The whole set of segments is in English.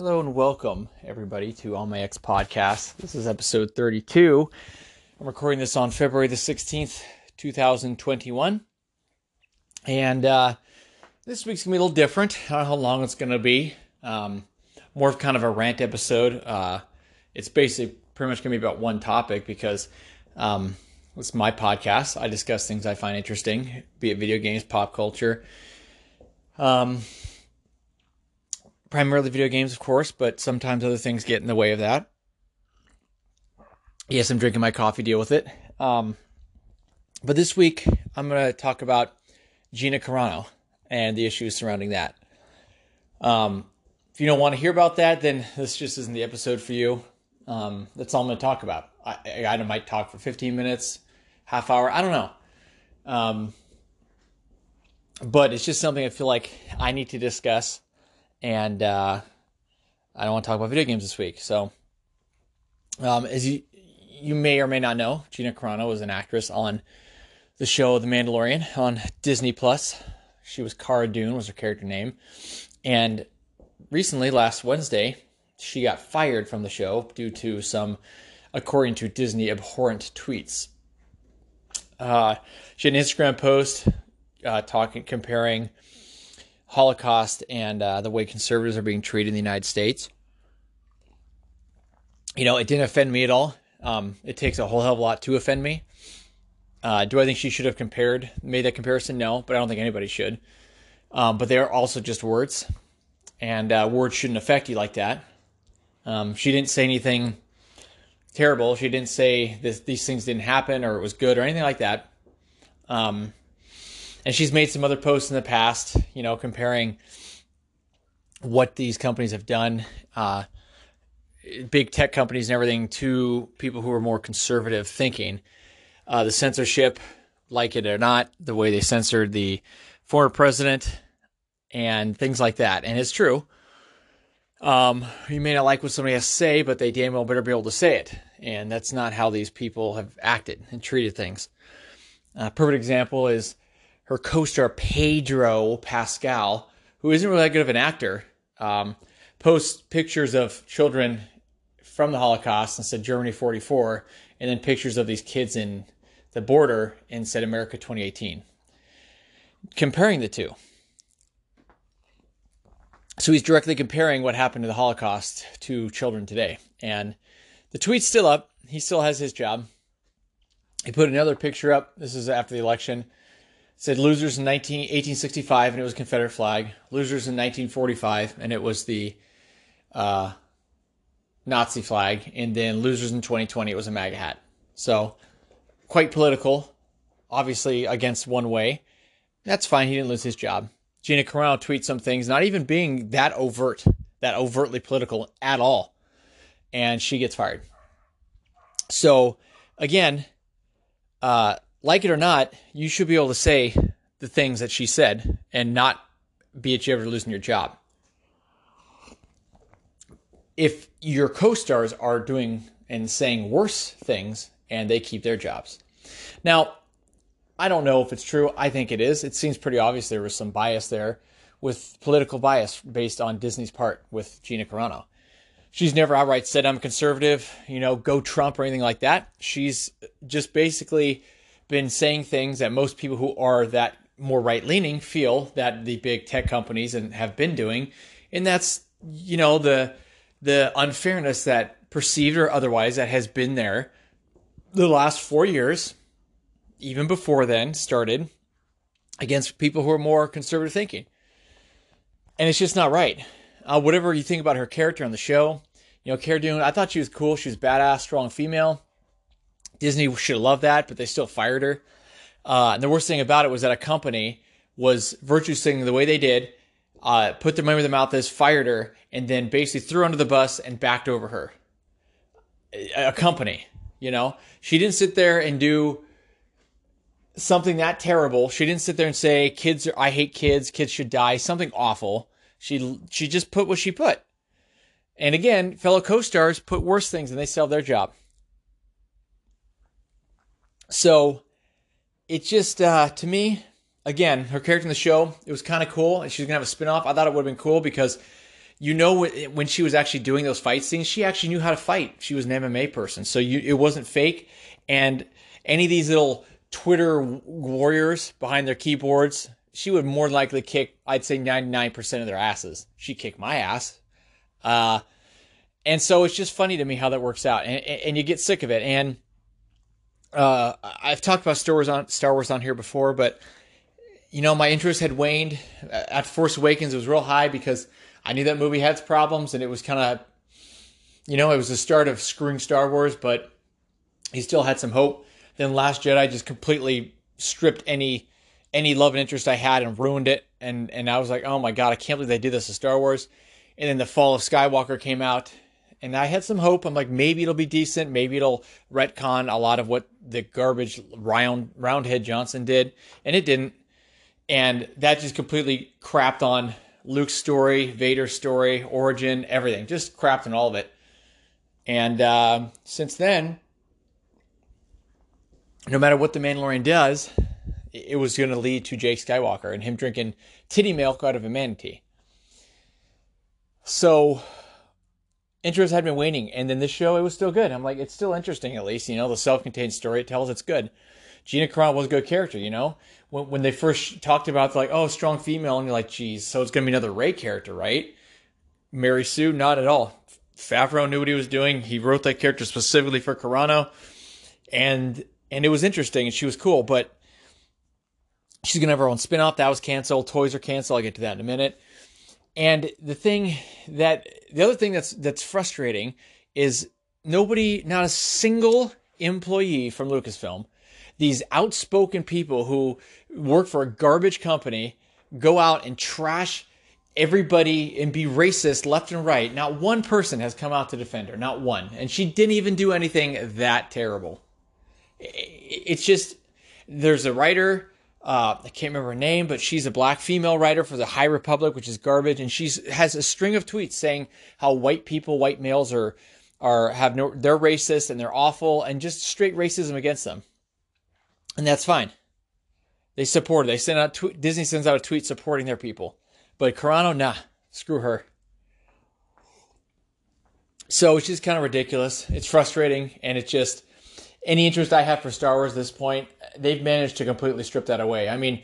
Hello and welcome, everybody, to All My Ex podcast. This is episode 32. I'm recording this on February the 16th, 2021. And uh, this week's going to be a little different. I don't know how long it's going to be. Um, more of kind of a rant episode. Uh, it's basically pretty much going to be about one topic because um, it's my podcast. I discuss things I find interesting, be it video games, pop culture. Um, primarily video games, of course, but sometimes other things get in the way of that. Yes, I'm drinking my coffee, deal with it. Um, but this week, I'm going to talk about Gina Carano and the issues surrounding that. Um, if you don't want to hear about that, then this just isn't the episode for you. Um, that's all I'm going to talk about. I, I, might talk for 15 minutes, half hour. I don't know. Um, but it's just something I feel like I need to discuss and uh, I don't want to talk about video games this week. So, um, as you you may or may not know, Gina Carano was an actress on the show The Mandalorian on Disney Plus. She was Cara Dune was her character name, and recently, last Wednesday, she got fired from the show due to some, according to Disney, abhorrent tweets. Uh, she had an Instagram post uh, talking, comparing Holocaust and uh, the way conservatives are being treated in the United States. You know, it didn't offend me at all. Um, it takes a whole hell of a lot to offend me. Uh, do I think she should have compared, made that comparison? No, but I don't think anybody should. Um, but they are also just words, and uh, words shouldn't affect you like that. Um, she didn't say anything terrible. She didn't say this, these things didn't happen or it was good or anything like that. Um, and she's made some other posts in the past, you know, comparing what these companies have done, uh, big tech companies and everything, to people who are more conservative thinking. Uh, the censorship, like it or not, the way they censored the former president and things like that. And it's true. Um, you may not like what somebody has to say, but they damn well better be able to say it. And that's not how these people have acted and treated things. A uh, perfect example is her co-star Pedro Pascal, who isn't really that good of an actor, um, posts pictures of children from the Holocaust and said Germany 44, and then pictures of these kids in the border and said America 2018. Comparing the two. So he's directly comparing what happened to the Holocaust to children today. And the tweet's still up. He still has his job. He put another picture up. This is after the election said losers in 19, 1865 and it was Confederate flag. Losers in 1945 and it was the uh, Nazi flag. And then losers in 2020 it was a MAGA hat. So quite political, obviously against one way. That's fine. He didn't lose his job. Gina Carano tweets some things, not even being that overt, that overtly political at all. And she gets fired. So again, uh, like it or not, you should be able to say the things that she said and not be at you ever losing your job. If your co stars are doing and saying worse things and they keep their jobs. Now, I don't know if it's true. I think it is. It seems pretty obvious there was some bias there with political bias based on Disney's part with Gina Carano. She's never outright said I'm conservative, you know, go Trump or anything like that. She's just basically been saying things that most people who are that more right leaning feel that the big tech companies and have been doing, and that's you know the the unfairness that perceived or otherwise that has been there the last four years, even before then, started against people who are more conservative thinking, and it's just not right. Uh, whatever you think about her character on the show, you know, Cara Dune, I thought she was cool. She was badass, strong female. Disney should have loved that, but they still fired her. Uh, and the worst thing about it was that a company was virtue signaling the way they did, uh, put their money where their mouth is, fired her, and then basically threw under the bus and backed over her. A, a company, you know, she didn't sit there and do something that terrible. She didn't sit there and say, "Kids, are, I hate kids. Kids should die." Something awful. She she just put what she put. And again, fellow co-stars put worse things, and they sell their job. So it just uh, to me, again, her character in the show, it was kind of cool. And she's gonna have a spinoff. I thought it would have been cool because you know when she was actually doing those fight scenes, she actually knew how to fight. She was an MMA person, so you it wasn't fake. And any of these little Twitter warriors behind their keyboards, she would more likely kick. I'd say ninety nine percent of their asses. She kicked my ass. Uh, and so it's just funny to me how that works out, and, and you get sick of it. And uh, I've talked about Star Wars on Star Wars on here before, but you know my interest had waned. At Force Awakens, it was real high because I knew that movie had problems, and it was kind of, you know, it was the start of screwing Star Wars, but he still had some hope. Then Last Jedi just completely stripped any any love and interest I had and ruined it. And and I was like, oh my god, I can't believe they did this to Star Wars. And then the Fall of Skywalker came out, and I had some hope. I'm like, maybe it'll be decent. Maybe it'll retcon a lot of what the garbage round Roundhead Johnson did, and it didn't. And that just completely crapped on Luke's story, Vader's story, origin, everything. Just crapped on all of it. And uh, since then, no matter what the Mandalorian does, it was going to lead to Jake Skywalker and him drinking titty milk out of a manatee. So interest had been waning, and then this show it was still good. I'm like, it's still interesting at least, you know, the self-contained story it tells, it's good. Gina Carano was a good character, you know. When when they first talked about like, oh, strong female, and you're like, geez, so it's gonna be another Rey character, right? Mary Sue, not at all. Favreau knew what he was doing. He wrote that character specifically for Carano, and and it was interesting, and she was cool. But she's gonna have her own spinoff. That was canceled. Toys are canceled. I'll get to that in a minute. And the thing that the other thing that's that's frustrating is nobody, not a single employee from Lucasfilm these outspoken people who work for a garbage company go out and trash everybody and be racist left and right. Not one person has come out to defend her, not one. And she didn't even do anything that terrible. It's just, there's a writer, uh, I can't remember her name, but she's a black female writer for the High Republic, which is garbage. And she's has a string of tweets saying how white people, white males are, are, have no, they're racist and they're awful and just straight racism against them and that's fine. They support it. They send out tw- Disney sends out a tweet supporting their people, but Carano, nah, screw her. So it's just kind of ridiculous. It's frustrating, and it just any interest I have for Star Wars at this point, they've managed to completely strip that away. I mean,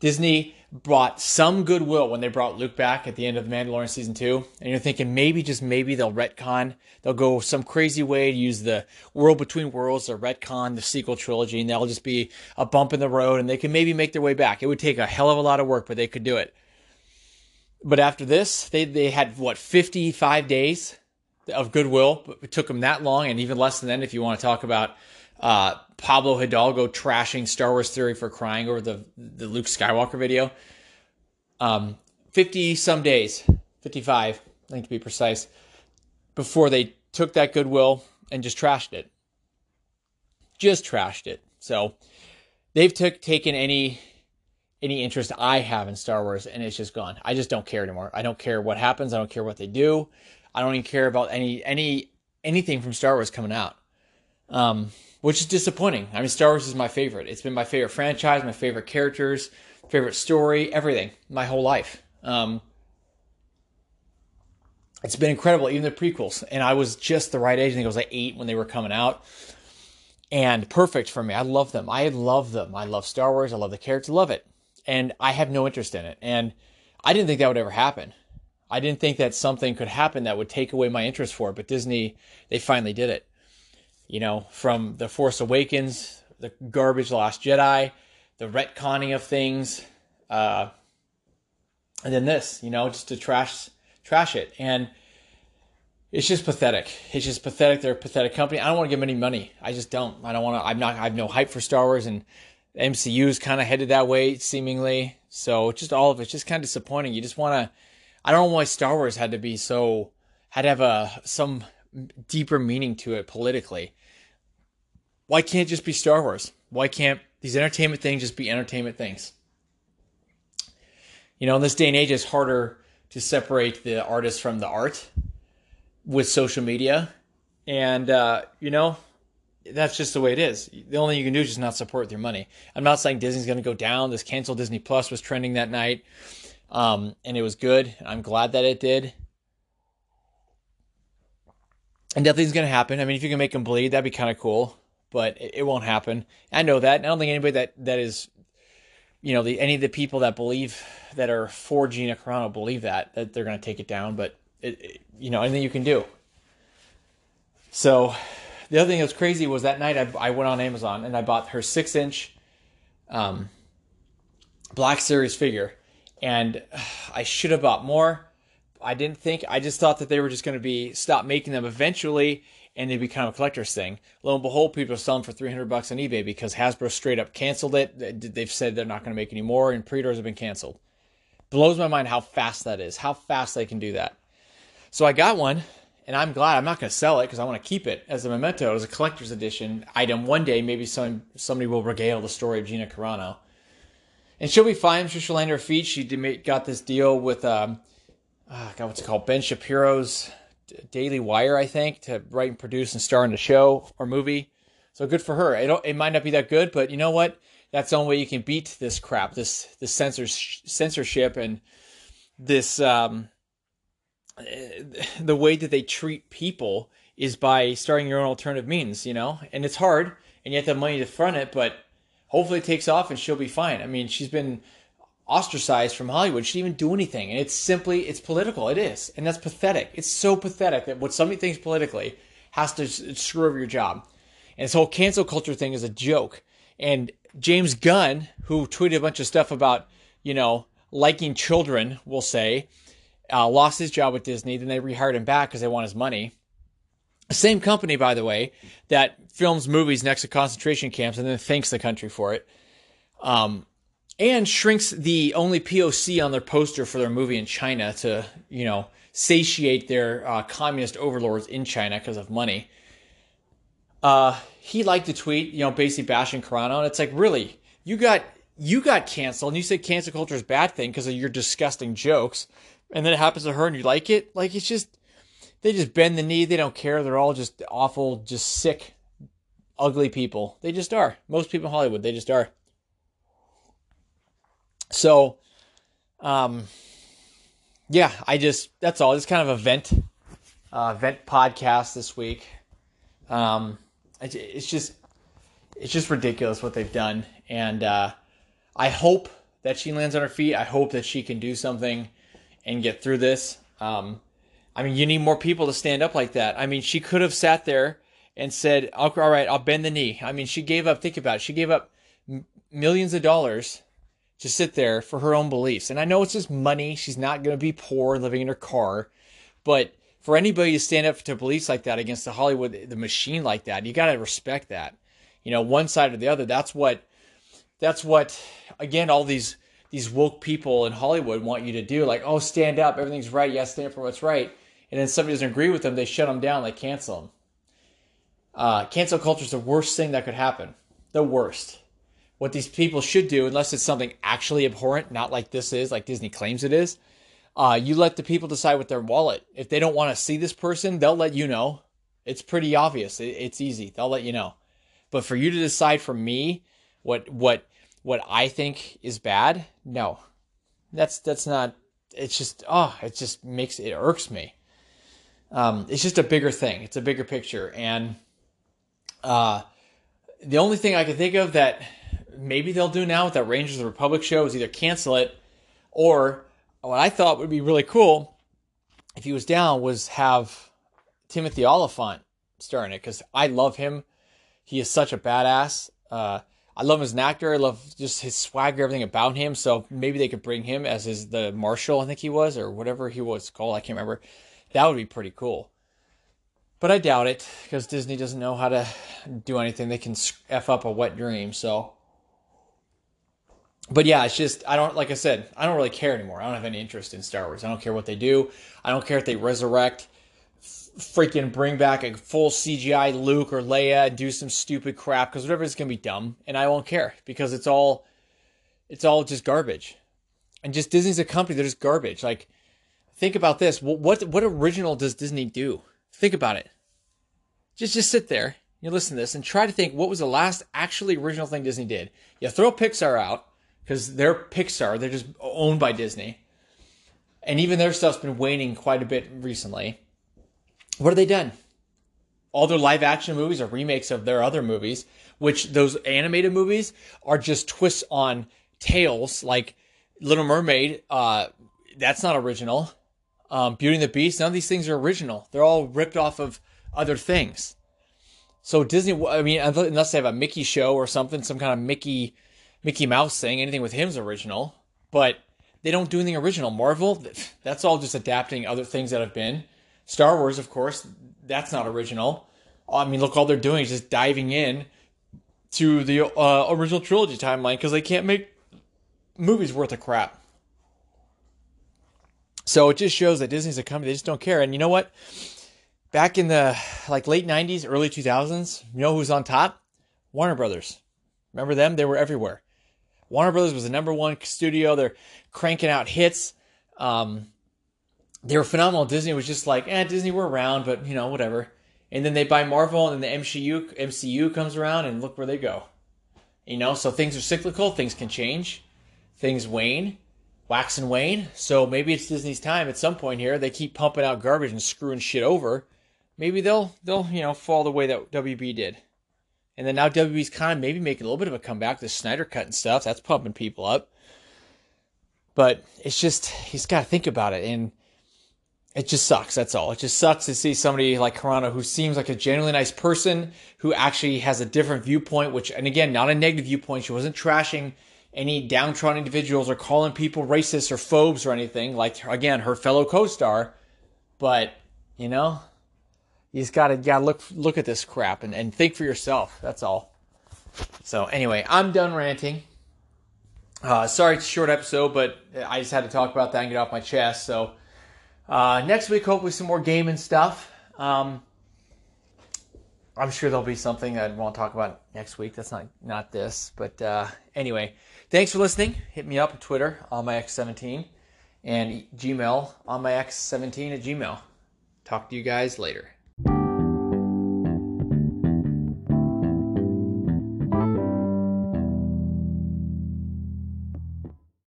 Disney brought some goodwill when they brought Luke back at the end of The Mandalorian season two, and you're thinking maybe just maybe they'll retcon, they'll go some crazy way to use the world between worlds or retcon the sequel trilogy, and that'll just be a bump in the road, and they can maybe make their way back. It would take a hell of a lot of work, but they could do it. But after this, they they had what 55 days of goodwill. It took them that long, and even less than that if you want to talk about uh, Pablo Hidalgo trashing Star Wars Theory for crying over the the Luke Skywalker video. Um, fifty some days, fifty five, I think to be precise, before they took that goodwill and just trashed it. Just trashed it. So they've took taken any any interest I have in Star Wars and it's just gone. I just don't care anymore. I don't care what happens. I don't care what they do. I don't even care about any any anything from Star Wars coming out. Um, which is disappointing. I mean, Star Wars is my favorite. It's been my favorite franchise, my favorite characters, favorite story, everything, my whole life. Um, it's been incredible, even the prequels. And I was just the right age. I think I was like eight when they were coming out. And perfect for me. I love them. I love them. I love Star Wars. I love the characters. Love it. And I have no interest in it. And I didn't think that would ever happen. I didn't think that something could happen that would take away my interest for it. But Disney, they finally did it you know, from The Force Awakens, the garbage Last Jedi, the retconning of things, uh, and then this, you know, just to trash trash it. And it's just pathetic. It's just pathetic. They're a pathetic company. I don't want to give them any money. I just don't. I don't want to. I'm not. I have no hype for Star Wars, and MCU is kind of headed that way, seemingly. So just all of it's just kind of disappointing. You just want to. I don't know why Star Wars had to be so had to have a some deeper meaning to it politically why can't it just be Star Wars? Why can't these entertainment things just be entertainment things? You know, in this day and age, it's harder to separate the artist from the art with social media. And, uh, you know, that's just the way it is. The only thing you can do is just not support with your money. I'm not saying Disney's going to go down. This canceled Disney Plus was trending that night, um, and it was good. I'm glad that it did. and nothing's gonna happen. I mean, if you can make them bleed, that'd be kind of cool, but it, it, won't happen. I know that. I don't think anybody that that is, you know, the any of the people that believe that are for Gina Carano believe that that they're gonna take it down. But it, it, you know, anything you can do. So, the other thing that was crazy was that night I, I went on Amazon and I bought her six inch, um, Black Series figure, and I should have bought more I didn't think. I just thought that they were just going to be stop making them eventually, and they become a collector's thing. Lo and behold, people are selling for 300 bucks on eBay because Hasbro straight up canceled it. They've said they're not going to make any more, and pre-orders have been canceled. Blows my mind how fast that is. How fast they can do that. So I got one, and I'm glad. I'm not going to sell it because I want to keep it as a memento, as a collector's edition item. One day, maybe some somebody will regale the story of Gina Carano. And she'll be fine. I'm sure she'll land her feet. She got this deal with um, uh, God, what's it called? Ben Shapiro's Daily Wire, I think, to write and produce and star in the show or movie. So good for her. It, it might not be that good, but you know what? That's the only way you can beat this crap, this this censors, censorship and this um, the way that they treat people is by starting your own alternative means, you know. And it's hard, and you have the money to front it, but hopefully it takes off and she'll be fine. I mean, she's been ostracized from Hollywood. Didn't even do anything. And it's simply, it's political. It is. And that's pathetic. It's so pathetic that what somebody thinks politically has to screw over your job. And this whole cancel culture thing is a joke. And James Gunn, who tweeted a bunch of stuff about, you know, liking children, we'll say, uh, lost his job with Disney. Then they rehired him back because they want his money. Same company, by the way, that films movies next to concentration camps and then thanks the country for it. Um, and shrinks the only POC on their poster for their movie in China to, you know, satiate their uh, communist overlords in China because of money. Uh, he liked to tweet, you know, basically bashing Carano, and it's like, really, you got you got canceled, and you said cancel culture is a bad thing because of your disgusting jokes, and then it happens to her, and you like it. Like it's just they just bend the knee, they don't care. They're all just awful, just sick, ugly people. They just are. Most people in Hollywood, they just are. So, um, yeah, I just that's all. It's kind of a vent, uh, vent podcast this week. Um, it's just it's just ridiculous what they've done, and uh, I hope that she lands on her feet. I hope that she can do something and get through this. Um, I mean, you need more people to stand up like that. I mean, she could have sat there and said, "All right, I'll bend the knee." I mean, she gave up. Think about it. She gave up m- millions of dollars to sit there for her own beliefs. And I know it's just money. She's not going to be poor living in her car. But for anybody to stand up to beliefs like that against the Hollywood, the machine like that, you got to respect that. You know, one side or the other. That's what, that's what, again, all these, these woke people in Hollywood want you to do. Like, oh, stand up. Everything's right. Yes, stand up for what's right. And then somebody doesn't agree with them. They shut them down. They cancel them. Uh, cancel culture is the worst thing that could happen. The worst what these people should do, unless it's something actually abhorrent, not like this is, like Disney claims it is, uh, you let the people decide with their wallet. If they don't want to see this person, they'll let you know. It's pretty obvious. It, it's easy. They'll let you know. But for you to decide for me what what what I think is bad, no, that's that's not. It's just oh, it just makes it irks me. Um, it's just a bigger thing. It's a bigger picture, and uh, the only thing I can think of that maybe they'll do now with that Rangers of the Republic show is either cancel it or what I thought would be really cool if he was down was have Timothy Olyphant star in it because I love him. He is such a badass. Uh, I love him as an actor. I love just his swagger, everything about him. So maybe they could bring him as his the marshal, I think he was, or whatever he was called. I can't remember. That would be pretty cool. But I doubt it because Disney doesn't know how to do anything. They can f up a wet dream. So but yeah, it's just I don't like I said I don't really care anymore. I don't have any interest in Star Wars. I don't care what they do. I don't care if they resurrect, freaking bring back a full CGI Luke or Leia and do some stupid crap because whatever is gonna be dumb, and I won't care because it's all it's all just garbage. And just Disney's a company They're just garbage. Like think about this. What what, what original does Disney do? Think about it. Just just sit there. You listen to this and try to think what was the last actually original thing Disney did. You throw Pixar out because they're Pixar, they're just owned by Disney. And even their stuff's been waning quite a bit recently. What have they done? All their live action movies are remakes of their other movies, which those animated movies are just twists on tales. Like Little Mermaid, uh, that's not original. Um, Beauty and the Beast, none of these things are original. They're all ripped off of other things. So Disney, I mean, unless they have a Mickey show or something, some kind of Mickey, Mickey Mouse thing, anything with him's original. But they don't do anything original. Marvel, that's all just adapting other things that have been. Star Wars, of course, that's not original. I mean, look, all they're doing is just diving in to the uh, original trilogy timeline because they can't make movies worth a crap. So it just shows that Disney's a company they just don't care. And you know what? Back in the like late '90s, early 2000s, you know who's on top? Warner Brothers. Remember them? They were everywhere. Warner Brothers was the number one studio. They're cranking out hits. Um, they were phenomenal. Disney was just like, eh, Disney, we're around, but you know, whatever. And then they buy Marvel, and then the MCU MCU comes around, and look where they go. You know, so things are cyclical. Things can change. Things wane, wax and wane. So maybe it's Disney's time at some point here. They keep pumping out garbage and screwing shit over. Maybe they'll they'll you know fall the way that WB did. And then now WB's kind of maybe making a little bit of a comeback. The Snyder cut and stuff that's pumping people up. But it's just he's got to think about it, and it just sucks. That's all. It just sucks to see somebody like Carano who seems like a genuinely nice person who actually has a different viewpoint. Which, and again, not a negative viewpoint. She wasn't trashing any downtrodden individuals or calling people racist or phobes or anything. Like again, her fellow co-star. But you know, you just gotta gotta look look at this crap and, and think for yourself. That's all. So anyway, I'm done ranting. Uh, sorry it's a short episode, but I just had to talk about that and get off my chest. So uh, next week, hopefully, some more gaming stuff. Um, I'm sure there'll be something I won't talk about next week. That's not not this, but uh, anyway, thanks for listening. Hit me up on Twitter on my X17 and Gmail on my X17 at Gmail. Talk to you guys later.